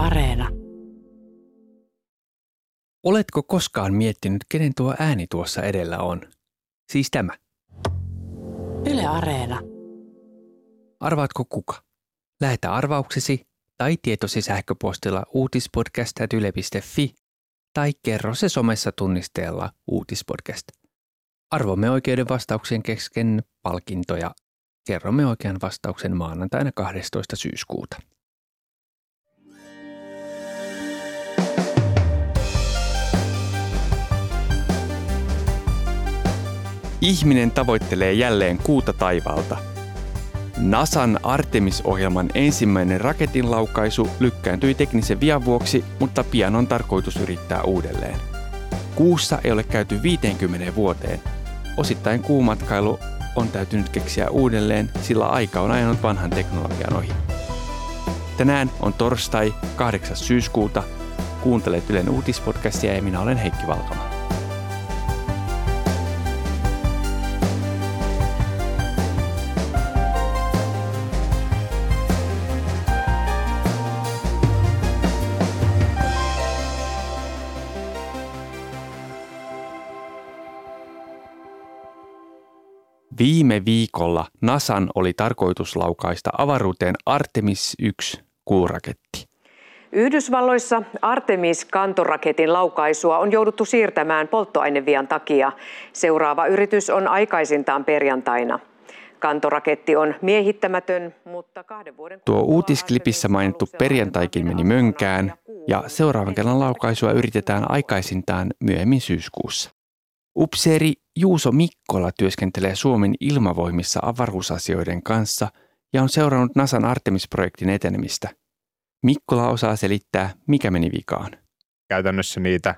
Areena. Oletko koskaan miettinyt, kenen tuo ääni tuossa edellä on? Siis tämä. Yle Areena. Arvaatko kuka? Lähetä arvauksesi tai tietosi sähköpostilla uutispodcast.yle.fi tai kerro se somessa tunnisteella uutispodcast. Arvomme oikeiden vastauksien kesken palkintoja. Kerromme oikean vastauksen maanantaina 12. syyskuuta. Ihminen tavoittelee jälleen kuuta taivalta. NASAn Artemis-ohjelman ensimmäinen raketinlaukaisu lykkääntyi teknisen vian vuoksi, mutta pian on tarkoitus yrittää uudelleen. Kuussa ei ole käyty 50 vuoteen. Osittain kuumatkailu on täytynyt keksiä uudelleen, sillä aika on ajanut vanhan teknologian ohi. Tänään on torstai 8. syyskuuta. Kuuntelet Ylen uutispodcastia ja minä olen Heikki Valkama. Viime viikolla NASAn oli tarkoitus laukaista avaruuteen Artemis 1 kuuraketti. Yhdysvalloissa Artemis-kantoraketin laukaisua on jouduttu siirtämään polttoainevian takia. Seuraava yritys on aikaisintaan perjantaina. Kantoraketti on miehittämätön, mutta kahden vuoden... Tuo uutisklipissä mainittu perjantaikin meni mönkään ja seuraavan kerran laukaisua yritetään aikaisintaan myöhemmin syyskuussa. Upseeri Juuso Mikkola työskentelee Suomen ilmavoimissa avaruusasioiden kanssa ja on seurannut NASAn Artemis-projektin etenemistä. Mikkola osaa selittää, mikä meni vikaan. Käytännössä niitä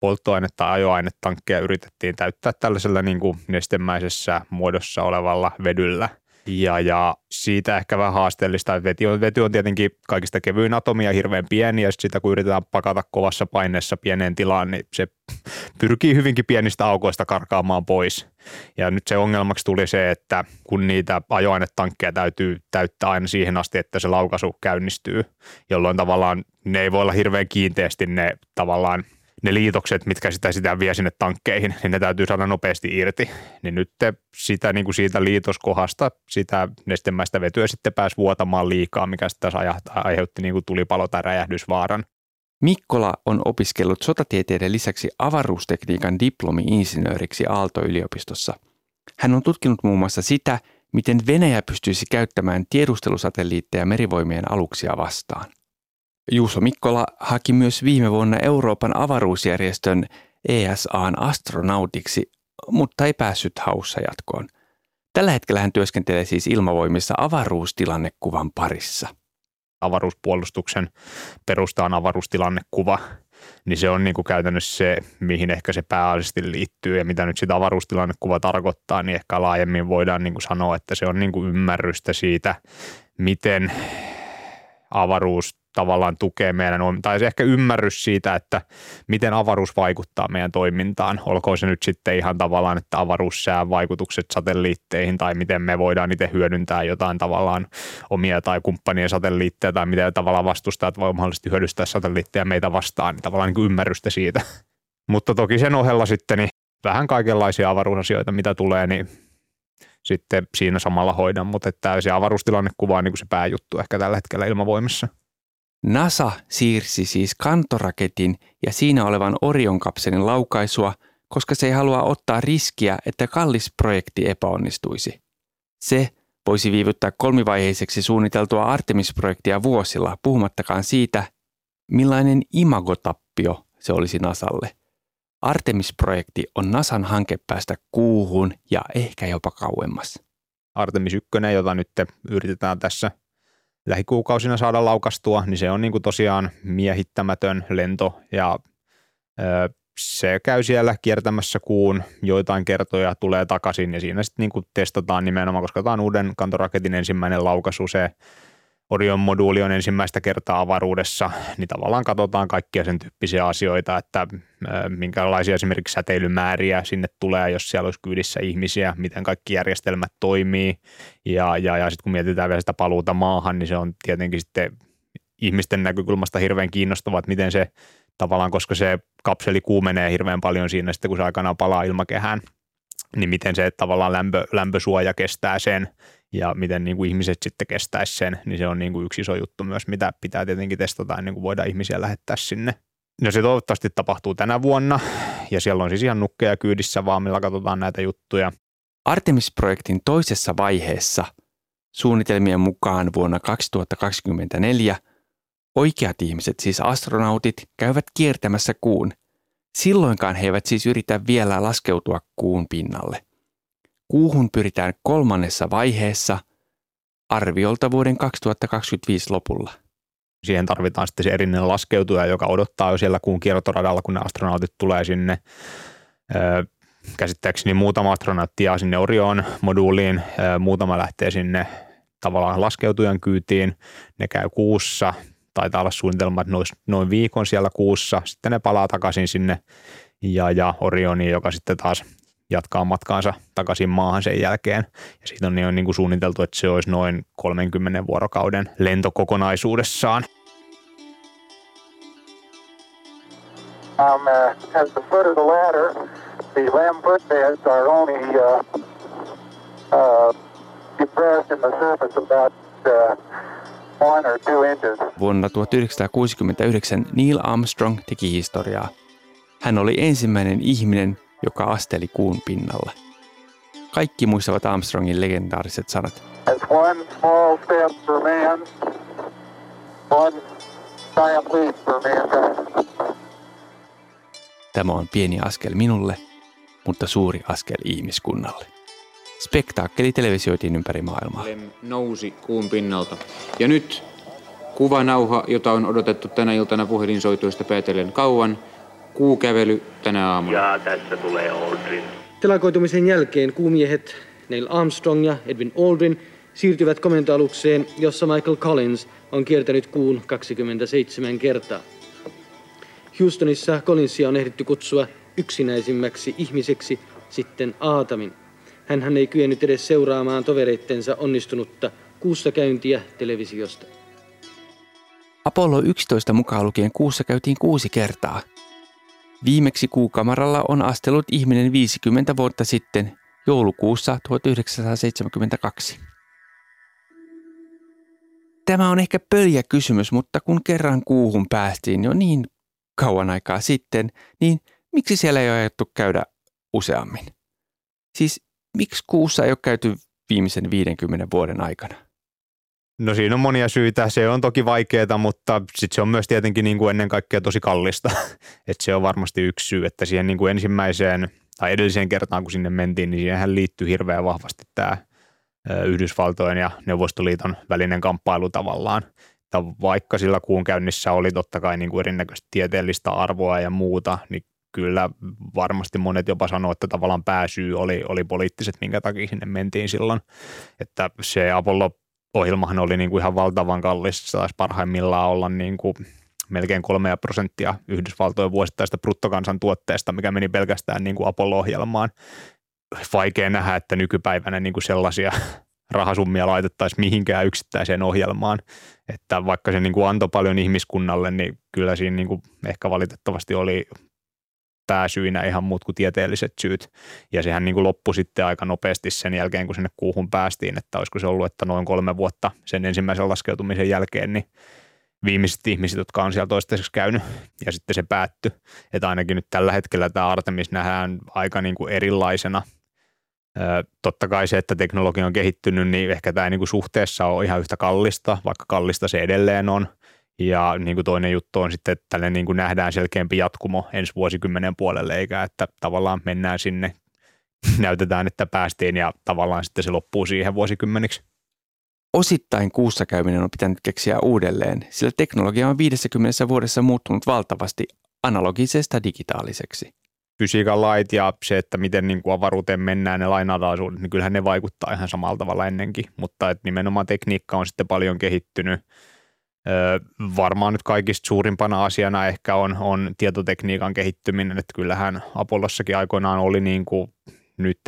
polttoaine- tai ajoainetankkeja yritettiin täyttää tällaisella niin kuin nestemäisessä muodossa olevalla vedyllä – ja, ja siitä ehkä vähän haasteellista, vety on, vety on tietenkin kaikista kevyin atomia hirveän pieni, ja sitä kun yritetään pakata kovassa paineessa pieneen tilaan, niin se pyrkii hyvinkin pienistä aukoista karkaamaan pois. Ja nyt se ongelmaksi tuli se, että kun niitä ajoainetankkeja täytyy täyttää aina siihen asti, että se laukaisu käynnistyy, jolloin tavallaan ne ei voi olla hirveän kiinteästi ne tavallaan – ne liitokset, mitkä sitä, sitä vie sinne tankkeihin, niin ne täytyy saada nopeasti irti. Niin nyt sitä, niin kuin siitä liitoskohasta sitä nestemäistä vetyä sitten pääsi vuotamaan liikaa, mikä sitten aiheutti niin kuin tulipalo- tai räjähdysvaaran. Mikkola on opiskellut sotatieteiden lisäksi avaruustekniikan diplomi-insinööriksi Aalto-yliopistossa. Hän on tutkinut muun muassa sitä, miten Venäjä pystyisi käyttämään tiedustelusatelliitteja merivoimien aluksia vastaan. Juuso Mikkola haki myös viime vuonna Euroopan avaruusjärjestön ESAn astronautiksi, mutta ei päässyt haussa jatkoon. Tällä hetkellä hän työskentelee siis ilmavoimissa avaruustilannekuvan parissa. Avaruuspuolustuksen perusta on avaruustilannekuva, niin se on niin kuin käytännössä se, mihin ehkä se pääasiallisesti liittyy ja mitä nyt sitä avaruustilannekuva tarkoittaa, niin ehkä laajemmin voidaan niin kuin sanoa, että se on niin kuin ymmärrystä siitä, miten avaruus tavallaan tukee meidän, tai ehkä ymmärrys siitä, että miten avaruus vaikuttaa meidän toimintaan. Olkoon se nyt sitten ihan tavallaan, että avaruussään vaikutukset satelliitteihin tai miten me voidaan itse hyödyntää jotain tavallaan omia tai kumppanien satelliitteja tai miten tavallaan vastustajat voi mahdollisesti hyödystää satelliitteja meitä vastaan, niin tavallaan niin ymmärrystä siitä. Mutta toki sen ohella sitten niin vähän kaikenlaisia avaruusasioita, mitä tulee, niin sitten siinä samalla hoidan, mutta että se avaruustilannekuva on niin se pääjuttu ehkä tällä hetkellä ilmavoimassa. NASA siirsi siis kantoraketin ja siinä olevan Orion-kapselin laukaisua, koska se ei halua ottaa riskiä, että kallis projekti epäonnistuisi. Se voisi viivyttää kolmivaiheiseksi suunniteltua Artemis-projektia vuosilla, puhumattakaan siitä, millainen imagotappio se olisi NASAlle. Artemis-projekti on NASAn hanke päästä kuuhun ja ehkä jopa kauemmas. Artemis 1, jota nyt yritetään tässä lähikuukausina saada laukastua, niin se on niin kuin tosiaan miehittämätön lento ja ö, se käy siellä kiertämässä kuun joitain kertoja, tulee takaisin ja siinä sitten niin testataan nimenomaan, koska tämä on uuden kantoraketin ensimmäinen laukaisu, se Orion-moduuli on ensimmäistä kertaa avaruudessa, niin tavallaan katsotaan kaikkia sen tyyppisiä asioita, että minkälaisia esimerkiksi säteilymääriä sinne tulee, jos siellä olisi kyydissä ihmisiä, miten kaikki järjestelmät toimii. Ja, ja, ja sitten kun mietitään vielä sitä paluuta maahan, niin se on tietenkin sitten ihmisten näkökulmasta hirveän kiinnostavaa, että miten se tavallaan, koska se kapseli kuumenee hirveän paljon siinä sitten, kun se aikanaan palaa ilmakehään, niin miten se tavallaan lämpö, lämpösuoja kestää sen ja miten niin kuin ihmiset sitten kestäisi sen, niin se on niin kuin yksi iso juttu myös, mitä pitää tietenkin testata ennen kuin voidaan ihmisiä lähettää sinne. No se toivottavasti tapahtuu tänä vuonna ja siellä on siis ihan nukkeja kyydissä vaan, millä katsotaan näitä juttuja. Artemis-projektin toisessa vaiheessa suunnitelmien mukaan vuonna 2024 oikeat ihmiset, siis astronautit, käyvät kiertämässä kuun. Silloinkaan he eivät siis yritä vielä laskeutua kuun pinnalle. Kuuhun pyritään kolmannessa vaiheessa arviolta vuoden 2025 lopulla. Siihen tarvitaan sitten se erillinen laskeutuja, joka odottaa jo siellä kuun kiertoradalla, kun ne astronautit tulee sinne. Öö, käsittääkseni muutama astronautti jää sinne Orion-moduuliin, öö, muutama lähtee sinne tavallaan laskeutujan kyytiin. Ne käy kuussa, taitaa olla suunnitelma, että noin, noin viikon siellä kuussa. Sitten ne palaa takaisin sinne ja, ja Orioniin, joka sitten taas jatkaa matkaansa takaisin maahan sen jälkeen. Ja siitä on niin, niin kuin suunniteltu, että se olisi noin 30 vuorokauden lento kokonaisuudessaan. Um, uh, at the foot of the ladder, the lamb footbeds are only uh, uh, depressed in the surface about uh, one or two inches. Vuonna 1969 Neil Armstrong teki historiaa. Hän oli ensimmäinen ihminen, joka asteli kuun pinnalla. Kaikki muistavat Armstrongin legendaariset sanat. Tämä on pieni askel minulle, mutta suuri askel ihmiskunnalle. Spektaakkeli televisioitiin ympäri maailmaa. nousi kuun pinnalta. Ja nyt kuvanauha, jota on odotettu tänä iltana puhelinsoitoista päätellen kauan – kuukävely tänä aamuna. Ja tässä tulee Aldrin. Telakoitumisen jälkeen kuumiehet Neil Armstrong ja Edwin Aldrin siirtyvät komentoalukseen, jossa Michael Collins on kiertänyt kuun 27 kertaa. Houstonissa Collinsia on ehditty kutsua yksinäisimmäksi ihmiseksi sitten Aatamin. Hän ei kyennyt edes seuraamaan tovereittensa onnistunutta kuussa käyntiä televisiosta. Apollo 11 mukaan lukien kuussa käytiin kuusi kertaa – Viimeksi kuukamaralla on astellut ihminen 50 vuotta sitten, joulukuussa 1972. Tämä on ehkä pöljä kysymys, mutta kun kerran kuuhun päästiin jo niin kauan aikaa sitten, niin miksi siellä ei ole ajettu käydä useammin? Siis miksi kuussa ei ole käyty viimeisen 50 vuoden aikana? No siinä on monia syitä. Se on toki vaikeaa, mutta sit se on myös tietenkin niin kuin ennen kaikkea tosi kallista. Et se on varmasti yksi syy, että siihen niin kuin ensimmäiseen tai edelliseen kertaan, kun sinne mentiin, niin siihen liittyy hirveän vahvasti tämä Yhdysvaltojen ja Neuvostoliiton välinen kamppailu tavallaan. Että vaikka sillä kuun käynnissä oli totta kai niin kuin erinäköistä tieteellistä arvoa ja muuta, niin kyllä varmasti monet jopa sanoivat, että tavallaan pääsyy oli, oli poliittiset, minkä takia sinne mentiin silloin. Että se Apollo ohjelmahan oli niin kuin ihan valtavan kallis. Se taisi parhaimmillaan olla niin kuin melkein kolmea prosenttia Yhdysvaltojen vuosittaista bruttokansantuotteesta, mikä meni pelkästään niin kuin Apollo-ohjelmaan. Vaikea nähdä, että nykypäivänä niin kuin sellaisia rahasummia laitettaisiin mihinkään yksittäiseen ohjelmaan. Että vaikka se niin kuin antoi paljon ihmiskunnalle, niin kyllä siinä niin kuin ehkä valitettavasti oli pääsyinä ihan muut kuin tieteelliset syyt. Ja sehän niin kuin loppui sitten aika nopeasti sen jälkeen, kun sinne kuuhun päästiin, että olisiko se ollut, että noin kolme vuotta sen ensimmäisen laskeutumisen jälkeen, niin viimeiset ihmiset, jotka on siellä toistaiseksi käynyt, ja sitten se päättyi. Että ainakin nyt tällä hetkellä tämä Artemis nähdään aika niin kuin erilaisena. Totta kai se, että teknologia on kehittynyt, niin ehkä tämä niin kuin suhteessa on ihan yhtä kallista, vaikka kallista se edelleen on – ja niin kuin toinen juttu on sitten, että tälle niin kuin nähdään selkeämpi jatkumo ensi vuosikymmenen puolelle, eikä että tavallaan mennään sinne, näytetään, että päästiin ja tavallaan sitten se loppuu siihen vuosikymmeniksi. Osittain kuussa käyminen on pitänyt keksiä uudelleen, sillä teknologia on 50 vuodessa muuttunut valtavasti analogisesta digitaaliseksi. Fysiikan lait ja se, että miten niin kuin avaruuteen mennään ne lainalaisuudet, niin kyllähän ne vaikuttaa ihan samalla tavalla ennenkin, mutta että nimenomaan tekniikka on sitten paljon kehittynyt – varmaan nyt kaikista suurimpana asiana ehkä on, on tietotekniikan kehittyminen, että kyllähän Apollossakin aikoinaan oli niin kuin nyt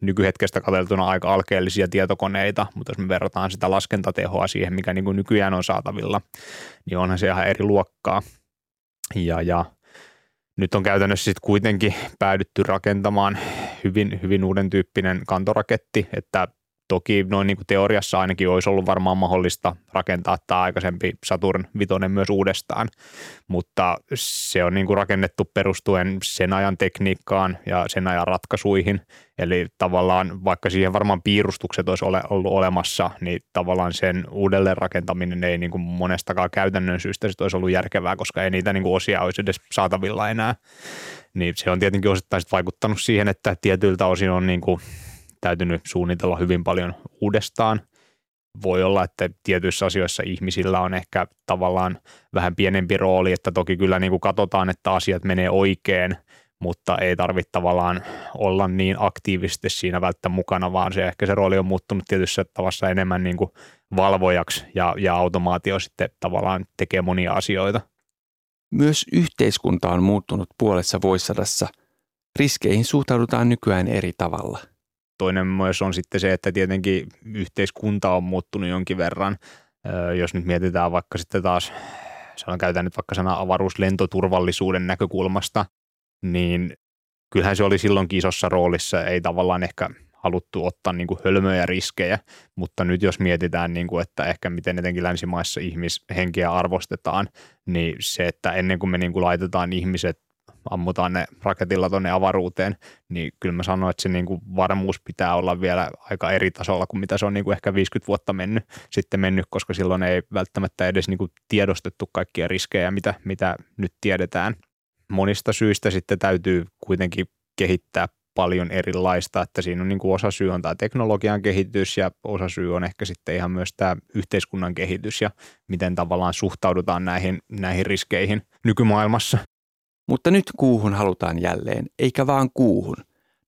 nykyhetkestä katseltuna aika alkeellisia tietokoneita, mutta jos me verrataan sitä laskentatehoa siihen, mikä niin kuin nykyään on saatavilla, niin onhan se ihan eri luokkaa. Ja, ja nyt on käytännössä sitten kuitenkin päädytty rakentamaan hyvin, hyvin uuden tyyppinen kantoraketti, että Toki noin niin kuin teoriassa ainakin olisi ollut varmaan mahdollista rakentaa tämä aikaisempi Saturn vitonen myös uudestaan, mutta se on niin kuin rakennettu perustuen sen ajan tekniikkaan ja sen ajan ratkaisuihin. Eli tavallaan vaikka siihen varmaan piirustukset olisi ole, ollut olemassa, niin tavallaan sen uudelleen rakentaminen ei niin kuin monestakaan käytännön syystä sit olisi ollut järkevää, koska ei niitä niin kuin osia olisi edes saatavilla enää. Niin se on tietenkin osittain vaikuttanut siihen, että tietyiltä osin on niin kuin täytynyt suunnitella hyvin paljon uudestaan. Voi olla, että tietyissä asioissa ihmisillä on ehkä tavallaan vähän pienempi rooli, että toki kyllä niin kuin katsotaan, että asiat menee oikein, mutta ei tarvitse tavallaan olla niin aktiivisesti siinä välttämättä mukana, vaan se ehkä se rooli on muuttunut tietyssä tavassa enemmän niin kuin valvojaksi ja, ja automaatio sitten tavallaan tekee monia asioita. Myös yhteiskunta on muuttunut puolessa vuosisadassa. Riskeihin suhtaudutaan nykyään eri tavalla – Toinen myös on sitten se, että tietenkin yhteiskunta on muuttunut jonkin verran. Jos nyt mietitään vaikka sitten taas, sanon käytän nyt vaikka sana avaruuslentoturvallisuuden näkökulmasta, niin kyllähän se oli silloinkin isossa roolissa, ei tavallaan ehkä haluttu ottaa niin kuin hölmöjä riskejä, mutta nyt jos mietitään, niin kuin, että ehkä miten etenkin länsimaissa ihmishenkeä arvostetaan, niin se, että ennen kuin me niin kuin laitetaan ihmiset ammutaan ne raketilla tuonne avaruuteen, niin kyllä mä sanoin, että se niin kuin varmuus pitää olla vielä aika eri tasolla kuin mitä se on niin kuin ehkä 50 vuotta mennyt, sitten mennyt, koska silloin ei välttämättä edes niin kuin tiedostettu kaikkia riskejä, mitä, mitä nyt tiedetään. Monista syistä sitten täytyy kuitenkin kehittää paljon erilaista, että siinä on niin kuin osa syy on tämä teknologian kehitys ja osa syy on ehkä sitten ihan myös tämä yhteiskunnan kehitys ja miten tavallaan suhtaudutaan näihin, näihin riskeihin nykymaailmassa. Mutta nyt kuuhun halutaan jälleen, eikä vaan kuuhun.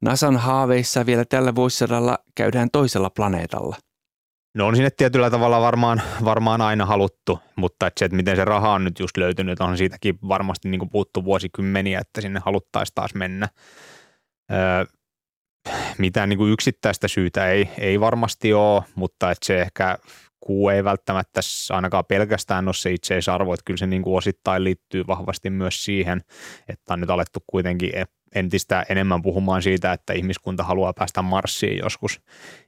NASAn haaveissa vielä tällä vuosisadalla käydään toisella planeetalla. No on sinne tietyllä tavalla varmaan, varmaan aina haluttu, mutta että se, että miten se raha on nyt just löytynyt, on siitäkin varmasti niin puuttu vuosikymmeniä, että sinne haluttaisiin taas mennä. Öö, mitään niin kuin yksittäistä syytä ei, ei varmasti ole, mutta että se ehkä kuu ei välttämättä ainakaan pelkästään ole se itseisarvo, että kyllä se niin kuin osittain liittyy vahvasti myös siihen, että on nyt alettu kuitenkin e- entistä enemmän puhumaan siitä, että ihmiskunta haluaa päästä Marsiin joskus.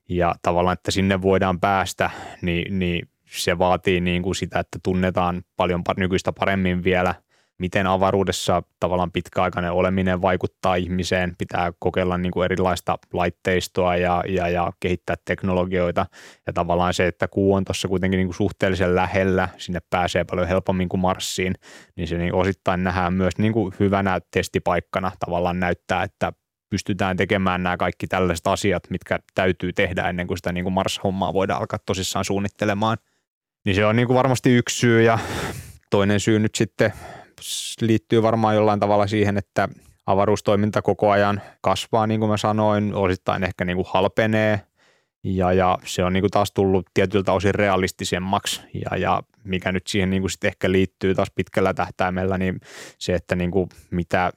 Ja tavallaan, että sinne voidaan päästä, niin, niin se vaatii niin kuin sitä, että tunnetaan paljon nykyistä paremmin vielä – miten avaruudessa tavallaan pitkäaikainen oleminen vaikuttaa ihmiseen, pitää kokeilla niin kuin erilaista laitteistoa ja, ja, ja kehittää teknologioita ja tavallaan se, että kuu on tuossa kuitenkin niin kuin suhteellisen lähellä, sinne pääsee paljon helpommin kuin Marsiin, niin se niin osittain nähdään myös niin kuin hyvänä testipaikkana tavallaan näyttää, että pystytään tekemään nämä kaikki tällaiset asiat, mitkä täytyy tehdä ennen kuin sitä niin kuin Mars-hommaa voidaan alkaa tosissaan suunnittelemaan. Niin se on niin kuin varmasti yksi syy ja toinen syy nyt sitten liittyy varmaan jollain tavalla siihen, että avaruustoiminta koko ajan kasvaa, niin kuin mä sanoin, osittain ehkä niin kuin halpenee. Ja, ja se on niin kuin taas tullut tietyltä osin realistisemmaksi. Ja, ja mikä nyt siihen niin kuin sit ehkä liittyy taas pitkällä tähtäimellä, niin se, että niin kuin mitä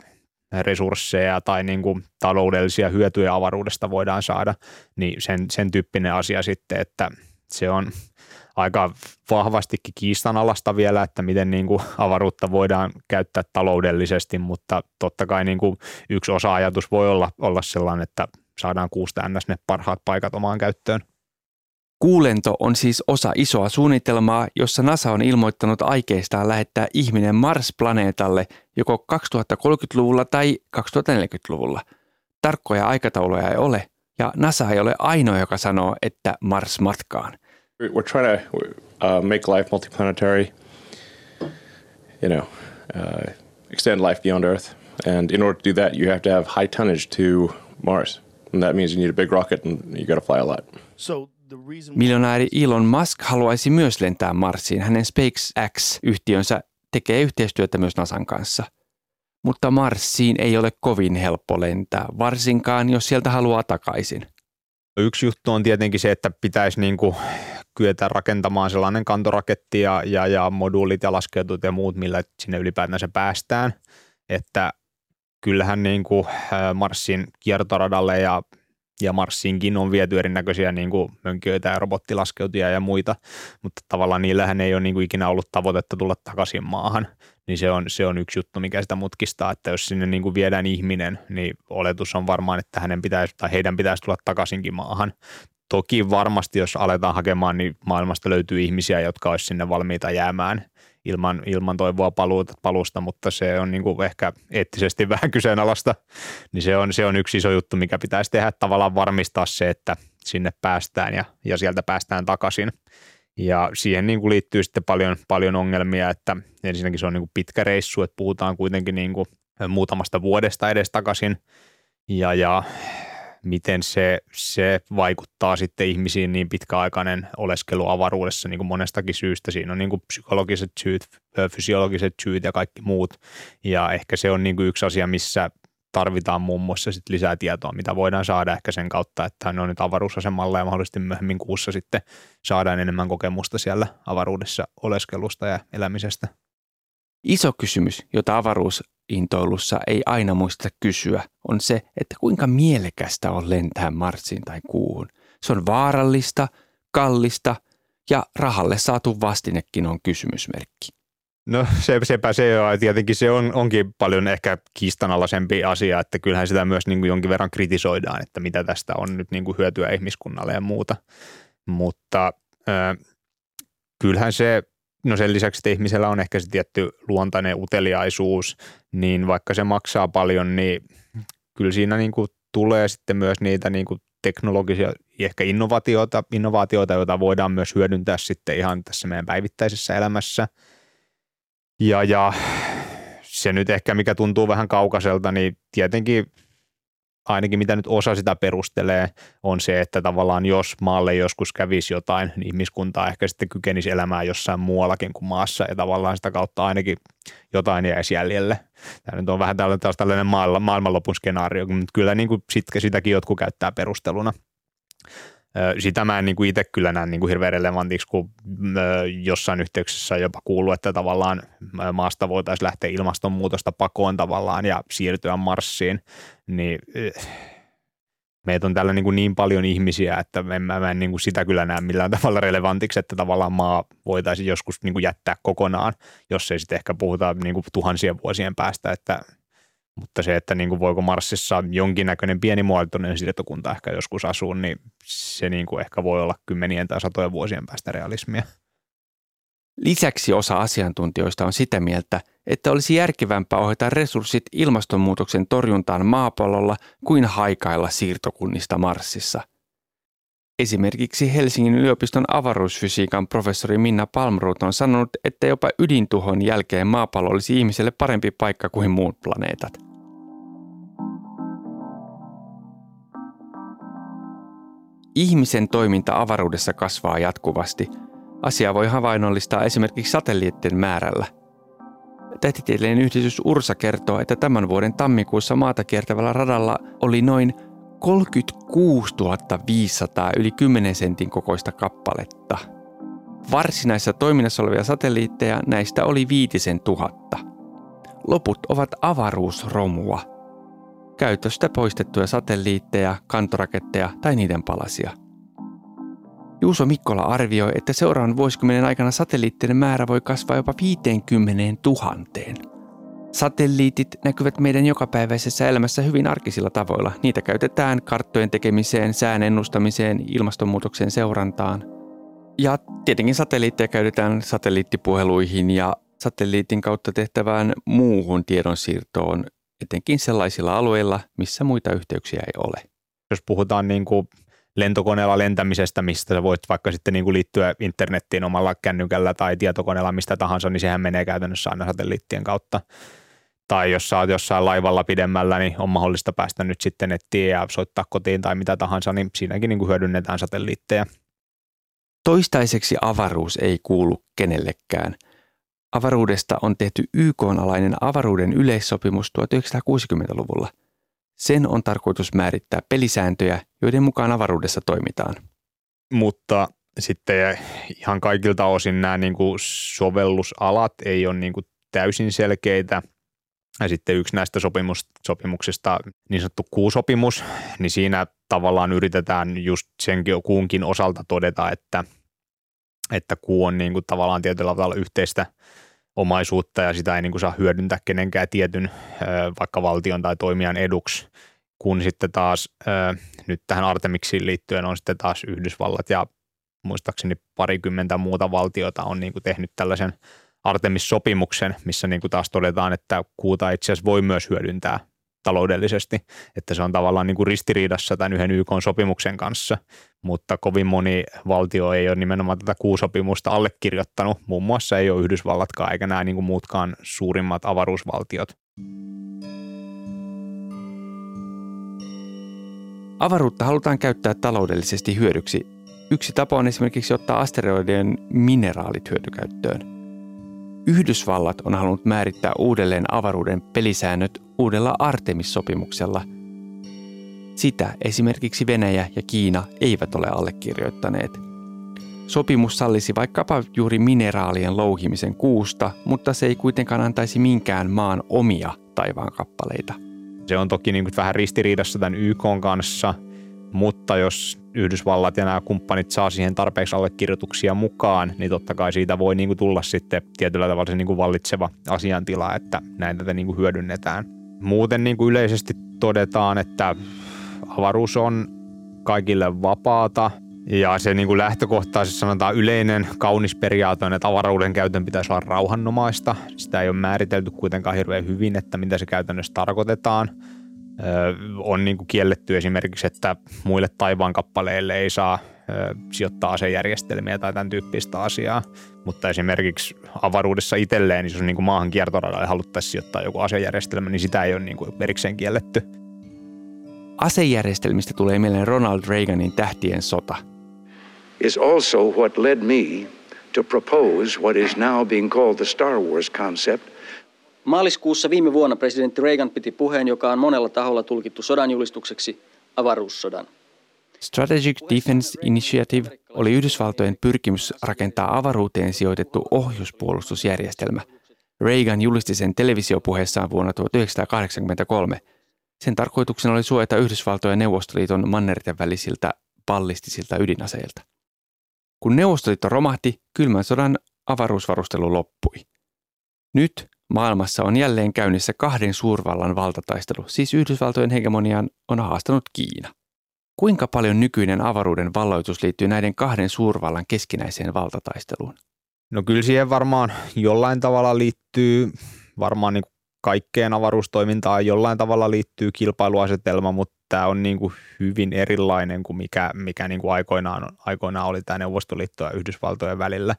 resursseja tai niin kuin taloudellisia hyötyjä avaruudesta voidaan saada, niin sen, sen tyyppinen asia sitten, että se on aika vahvastikin kiistanalasta vielä, että miten niin kuin avaruutta voidaan käyttää taloudellisesti, mutta totta kai niin kuin yksi osa-ajatus voi olla, olla sellainen, että saadaan kuusta ns. ne parhaat paikat omaan käyttöön. Kuulento on siis osa isoa suunnitelmaa, jossa NASA on ilmoittanut aikeistaan lähettää ihminen Mars-planeetalle joko 2030-luvulla tai 2040-luvulla. Tarkkoja aikatauluja ei ole, ja NASA ei ole ainoa, joka sanoo, että Mars matkaan – We're trying to uh, make life multiplanetary, you know, uh, extend life beyond Earth. And in order to do that, you have to have high tonnage to Mars. And that means you need a big rocket and you got to fly a lot. So Miljonääri Elon Musk haluaisi myös lentää Marsiin. Hänen SpaceX-yhtiönsä tekee yhteistyötä myös NASAn kanssa. Mutta Marsiin ei ole kovin helppo lentää, varsinkaan jos sieltä haluaa takaisin. Yksi juttu on tietenkin se, että pitäisi niin kuin kyetä rakentamaan sellainen kantoraketti ja, ja, ja moduulit ja laskeutut ja muut, millä sinne ylipäätänsä päästään. Että kyllähän niin kuin Marsin kiertoradalle ja ja Marsiinkin on viety erinäköisiä niin kuin mönkijöitä ja robottilaskeutuja ja muita, mutta tavallaan niillähän ei ole niin kuin ikinä ollut tavoitetta tulla takaisin maahan, niin se on, se on yksi juttu, mikä sitä mutkistaa, että jos sinne niin kuin viedään ihminen, niin oletus on varmaan, että hänen pitäisi, tai heidän pitäisi tulla takaisinkin maahan. Toki varmasti, jos aletaan hakemaan, niin maailmasta löytyy ihmisiä, jotka olisi sinne valmiita jäämään ilman, ilman toivoa paluuta, palusta, mutta se on niin kuin ehkä eettisesti vähän kyseenalaista. Niin se on, se on yksi iso juttu, mikä pitäisi tehdä, tavallaan varmistaa se, että sinne päästään ja, ja sieltä päästään takaisin. Ja siihen niin kuin liittyy sitten paljon, paljon ongelmia, että ensinnäkin se on niin kuin pitkä reissu, että puhutaan kuitenkin niin kuin muutamasta vuodesta edes takaisin. Ja, ja miten se, se vaikuttaa sitten ihmisiin niin pitkäaikainen oleskelu avaruudessa niin kuin monestakin syystä. Siinä on niin kuin psykologiset syyt, fysiologiset syyt ja kaikki muut. Ja ehkä se on niin kuin yksi asia, missä tarvitaan muun muassa sit lisää tietoa, mitä voidaan saada ehkä sen kautta, että ne on nyt avaruusasemalla ja mahdollisesti myöhemmin kuussa sitten saadaan enemmän kokemusta siellä avaruudessa oleskelusta ja elämisestä. Iso kysymys, jota avaruusintoilussa ei aina muista kysyä, on se, että kuinka mielekästä on lentää Marsiin tai kuuhun. Se on vaarallista, kallista ja rahalle saatu vastinekin on kysymysmerkki. No se, sepä se on, tietenkin se on, onkin paljon ehkä kiistanalaisempi asia, että kyllähän sitä myös niin kuin jonkin verran kritisoidaan, että mitä tästä on nyt niin kuin hyötyä ihmiskunnalle ja muuta. Mutta äh, kyllähän se no sen lisäksi, että ihmisellä on ehkä se tietty luontainen uteliaisuus, niin vaikka se maksaa paljon, niin kyllä siinä niin kuin tulee sitten myös niitä niin kuin teknologisia ehkä innovaatioita, innovaatioita, joita voidaan myös hyödyntää sitten ihan tässä meidän päivittäisessä elämässä. Ja, ja se nyt ehkä, mikä tuntuu vähän kaukaiselta, niin tietenkin ainakin mitä nyt osa sitä perustelee, on se, että tavallaan jos maalle joskus kävisi jotain, niin ihmiskuntaa ehkä sitten kykenisi elämään jossain muuallakin kuin maassa ja tavallaan sitä kautta ainakin jotain jäisi jäljelle. Tämä nyt on vähän tällainen, tällainen maailmanlopun skenaario, mutta kyllä niin kuin sit, sitäkin jotkut käyttää perusteluna. Sitä mä en niin itse kyllä näe niin hirveän relevantiksi, kun jossain yhteyksessä on jopa kuullut, että tavallaan maasta voitaisiin lähteä ilmastonmuutosta pakoon tavallaan ja siirtyä Marsiin, niin meitä on täällä niin, kuin niin paljon ihmisiä, että en, mä en niin kuin sitä kyllä näe millään tavalla relevantiksi, että tavallaan maa voitaisiin joskus niin kuin jättää kokonaan, jos ei sitten ehkä puhuta niin kuin tuhansien vuosien päästä, että mutta se, että niin kuin voiko Marsissa jonkinnäköinen pienimuotoinen siirtokunta ehkä joskus asua, niin se niin kuin ehkä voi olla kymmenien tai satojen vuosien päästä realismia. Lisäksi osa asiantuntijoista on sitä mieltä, että olisi järkevämpää ohjata resurssit ilmastonmuutoksen torjuntaan maapallolla kuin haikailla siirtokunnista Marsissa. Esimerkiksi Helsingin yliopiston avaruusfysiikan professori Minna Palmroth on sanonut, että jopa ydintuhon jälkeen maapallo olisi ihmiselle parempi paikka kuin muut planeetat. Ihmisen toiminta avaruudessa kasvaa jatkuvasti. Asia voi havainnollistaa esimerkiksi satelliittien määrällä. Tähtitieteellinen yhdistys URSA kertoo, että tämän vuoden tammikuussa maata kiertävällä radalla oli noin 36 500 yli 10 sentin kokoista kappaletta. Varsinaisessa toiminnassa olevia satelliitteja näistä oli viitisen tuhatta. Loput ovat avaruusromua – käytöstä poistettuja satelliitteja, kantoraketteja tai niiden palasia. Juuso Mikkola arvioi, että seuraavan vuosikymmenen aikana satelliittien määrä voi kasvaa jopa 50 000. Satelliitit näkyvät meidän jokapäiväisessä elämässä hyvin arkisilla tavoilla. Niitä käytetään karttojen tekemiseen, sään ennustamiseen, ilmastonmuutoksen seurantaan. Ja tietenkin satelliitteja käytetään satelliittipuheluihin ja satelliitin kautta tehtävään muuhun tiedonsiirtoon, etenkin sellaisilla alueilla, missä muita yhteyksiä ei ole. Jos puhutaan niin kuin lentokoneella lentämisestä, mistä sä voit vaikka sitten niin kuin liittyä internettiin omalla kännykällä tai tietokoneella mistä tahansa, niin sehän menee käytännössä aina satelliittien kautta. Tai jos sä oot jossain laivalla pidemmällä, niin on mahdollista päästä nyt sitten nettiin ja soittaa kotiin tai mitä tahansa, niin siinäkin niin kuin hyödynnetään satelliitteja. Toistaiseksi avaruus ei kuulu kenellekään – Avaruudesta on tehty YK-alainen avaruuden yleissopimus 1960-luvulla. Sen on tarkoitus määrittää pelisääntöjä, joiden mukaan avaruudessa toimitaan. Mutta sitten ihan kaikilta osin nämä niin kuin sovellusalat ei ole niin kuin täysin selkeitä. Ja sitten yksi näistä sopimus, sopimuksista, niin sanottu kuusopimus, niin siinä tavallaan yritetään just senkin kuunkin osalta todeta, että, että kuu on niin kuin tavallaan tietyllä tavalla yhteistä omaisuutta ja sitä ei niin kuin saa hyödyntää kenenkään tietyn vaikka valtion tai toimijan eduksi, kun sitten taas nyt tähän Artemiksiin liittyen on sitten taas Yhdysvallat ja muistaakseni parikymmentä muuta valtiota on niin kuin tehnyt tällaisen Artemis-sopimuksen, missä niin kuin taas todetaan, että kuuta itse asiassa voi myös hyödyntää taloudellisesti, että se on tavallaan niin kuin ristiriidassa tämän yhden YK-sopimuksen kanssa, mutta kovin moni valtio ei ole nimenomaan tätä kuusopimusta allekirjoittanut, muun muassa ei ole Yhdysvallatkaan eikä nämä niin kuin muutkaan suurimmat avaruusvaltiot. Avaruutta halutaan käyttää taloudellisesti hyödyksi. Yksi tapa on esimerkiksi ottaa asteroidien mineraalit hyötykäyttöön – Yhdysvallat on halunnut määrittää uudelleen avaruuden pelisäännöt uudella Artemis-sopimuksella. Sitä esimerkiksi Venäjä ja Kiina eivät ole allekirjoittaneet. Sopimus sallisi vaikkapa juuri mineraalien louhimisen kuusta, mutta se ei kuitenkaan antaisi minkään maan omia taivaankappaleita. Se on toki niin kuin vähän ristiriidassa tämän YK kanssa – mutta jos Yhdysvallat ja nämä kumppanit saa siihen tarpeeksi allekirjoituksia mukaan, niin totta kai siitä voi niin kuin tulla sitten tietyllä tavalla se niin kuin vallitseva asiantila, että näin tätä niin kuin hyödynnetään. Muuten niin kuin yleisesti todetaan, että avaruus on kaikille vapaata ja se niin kuin lähtökohtaisesti sanotaan yleinen kaunis periaate on, että avaruuden käytön pitäisi olla rauhannomaista. Sitä ei ole määritelty kuitenkaan hirveän hyvin, että mitä se käytännössä tarkoitetaan – on niin kuin kielletty esimerkiksi, että muille taivaan kappaleille ei saa sijoittaa asejärjestelmiä tai tämän tyyppistä asiaa, mutta esimerkiksi avaruudessa itselleen, jos on niin kuin maahan kiertoradalle haluttaisiin sijoittaa joku asejärjestelmä, niin sitä ei ole niin kuin erikseen kielletty. Asejärjestelmistä tulee mieleen Ronald Reaganin tähtien sota. Is also what led me to propose what is now being called the Star Wars concept – Maaliskuussa viime vuonna presidentti Reagan piti puheen, joka on monella taholla tulkittu sodanjulistukseksi avaruussodan. Strategic Defense Initiative oli Yhdysvaltojen pyrkimys rakentaa avaruuteen sijoitettu ohjuspuolustusjärjestelmä. Reagan julisti sen televisiopuheessaan vuonna 1983. Sen tarkoituksena oli suojata Yhdysvaltojen ja Neuvostoliiton mannerten välisiltä ballistisilta ydinaseilta. Kun Neuvostoliitto romahti, kylmän sodan avaruusvarustelu loppui. Nyt Maailmassa on jälleen käynnissä kahden suurvallan valtataistelu, siis Yhdysvaltojen hegemonian on haastanut Kiina. Kuinka paljon nykyinen avaruuden valloitus liittyy näiden kahden suurvallan keskinäiseen valtataisteluun? No kyllä siihen varmaan jollain tavalla liittyy, varmaan niin kaikkeen avaruustoimintaan jollain tavalla liittyy kilpailuasetelma, mutta tämä on niin kuin hyvin erilainen kuin mikä, mikä niin kuin aikoinaan, aikoinaan oli tämä Neuvostoliitto ja Yhdysvaltojen välillä.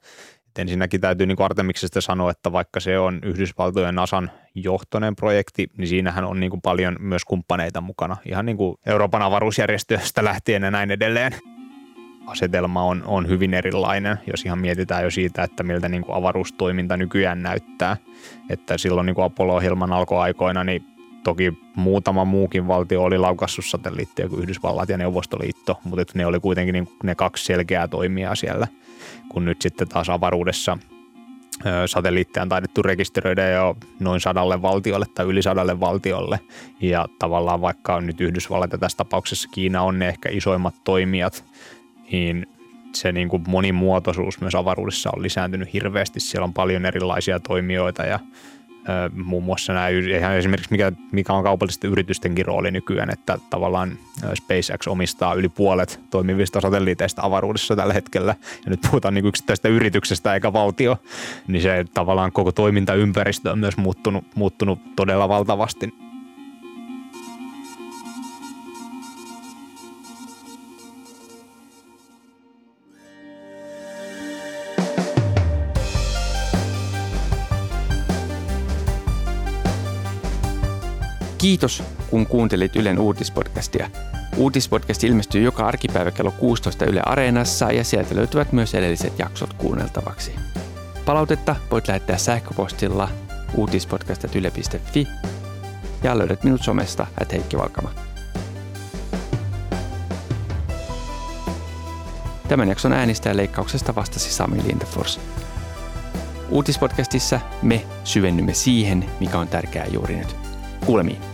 Et ensinnäkin täytyy niin Artemiksesta sanoa, että vaikka se on Yhdysvaltojen NASAn johtoinen projekti, niin siinähän on niin kuin paljon myös kumppaneita mukana, ihan niin kuin Euroopan avaruusjärjestöstä lähtien ja näin edelleen. Asetelma on, on hyvin erilainen, jos ihan mietitään jo siitä, että miltä niin kuin avaruustoiminta nykyään näyttää. Että silloin niin kuin Apollo-ohjelman alkoaikoina, niin toki muutama muukin valtio oli laukassut satelliitteja kuin Yhdysvallat ja Neuvostoliitto, mutta ne oli kuitenkin niin ne kaksi selkeää toimijaa siellä – kun nyt sitten taas avaruudessa satelliitteja on taidettu rekisteröidä jo noin sadalle valtiolle tai yli sadalle valtiolle. Ja tavallaan vaikka nyt Yhdysvallat ja tässä tapauksessa Kiina on ne ehkä isoimmat toimijat, niin se niin kuin monimuotoisuus myös avaruudessa on lisääntynyt hirveästi. Siellä on paljon erilaisia toimijoita ja muun muassa nämä, ihan esimerkiksi mikä, mikä on kaupallisten yritystenkin rooli nykyään, että tavallaan SpaceX omistaa yli puolet toimivista satelliiteista avaruudessa tällä hetkellä, ja nyt puhutaan niin yksittäisestä yrityksestä eikä valtio, niin se tavallaan koko toimintaympäristö on myös muuttunut, muuttunut todella valtavasti. Kiitos, kun kuuntelit Ylen uutispodcastia. Uutispodcast ilmestyy joka arkipäivä kello 16 Yle Areenassa ja sieltä löytyvät myös edelliset jaksot kuunneltavaksi. Palautetta voit lähettää sähköpostilla uutispodcast.yle.fi ja löydät minut somesta at Heikki Valkama. Tämän jakson äänistä ja leikkauksesta vastasi Sami Lindefors. Uutispodcastissa me syvennymme siihen, mikä on tärkeää juuri nyt. Kuulemiin.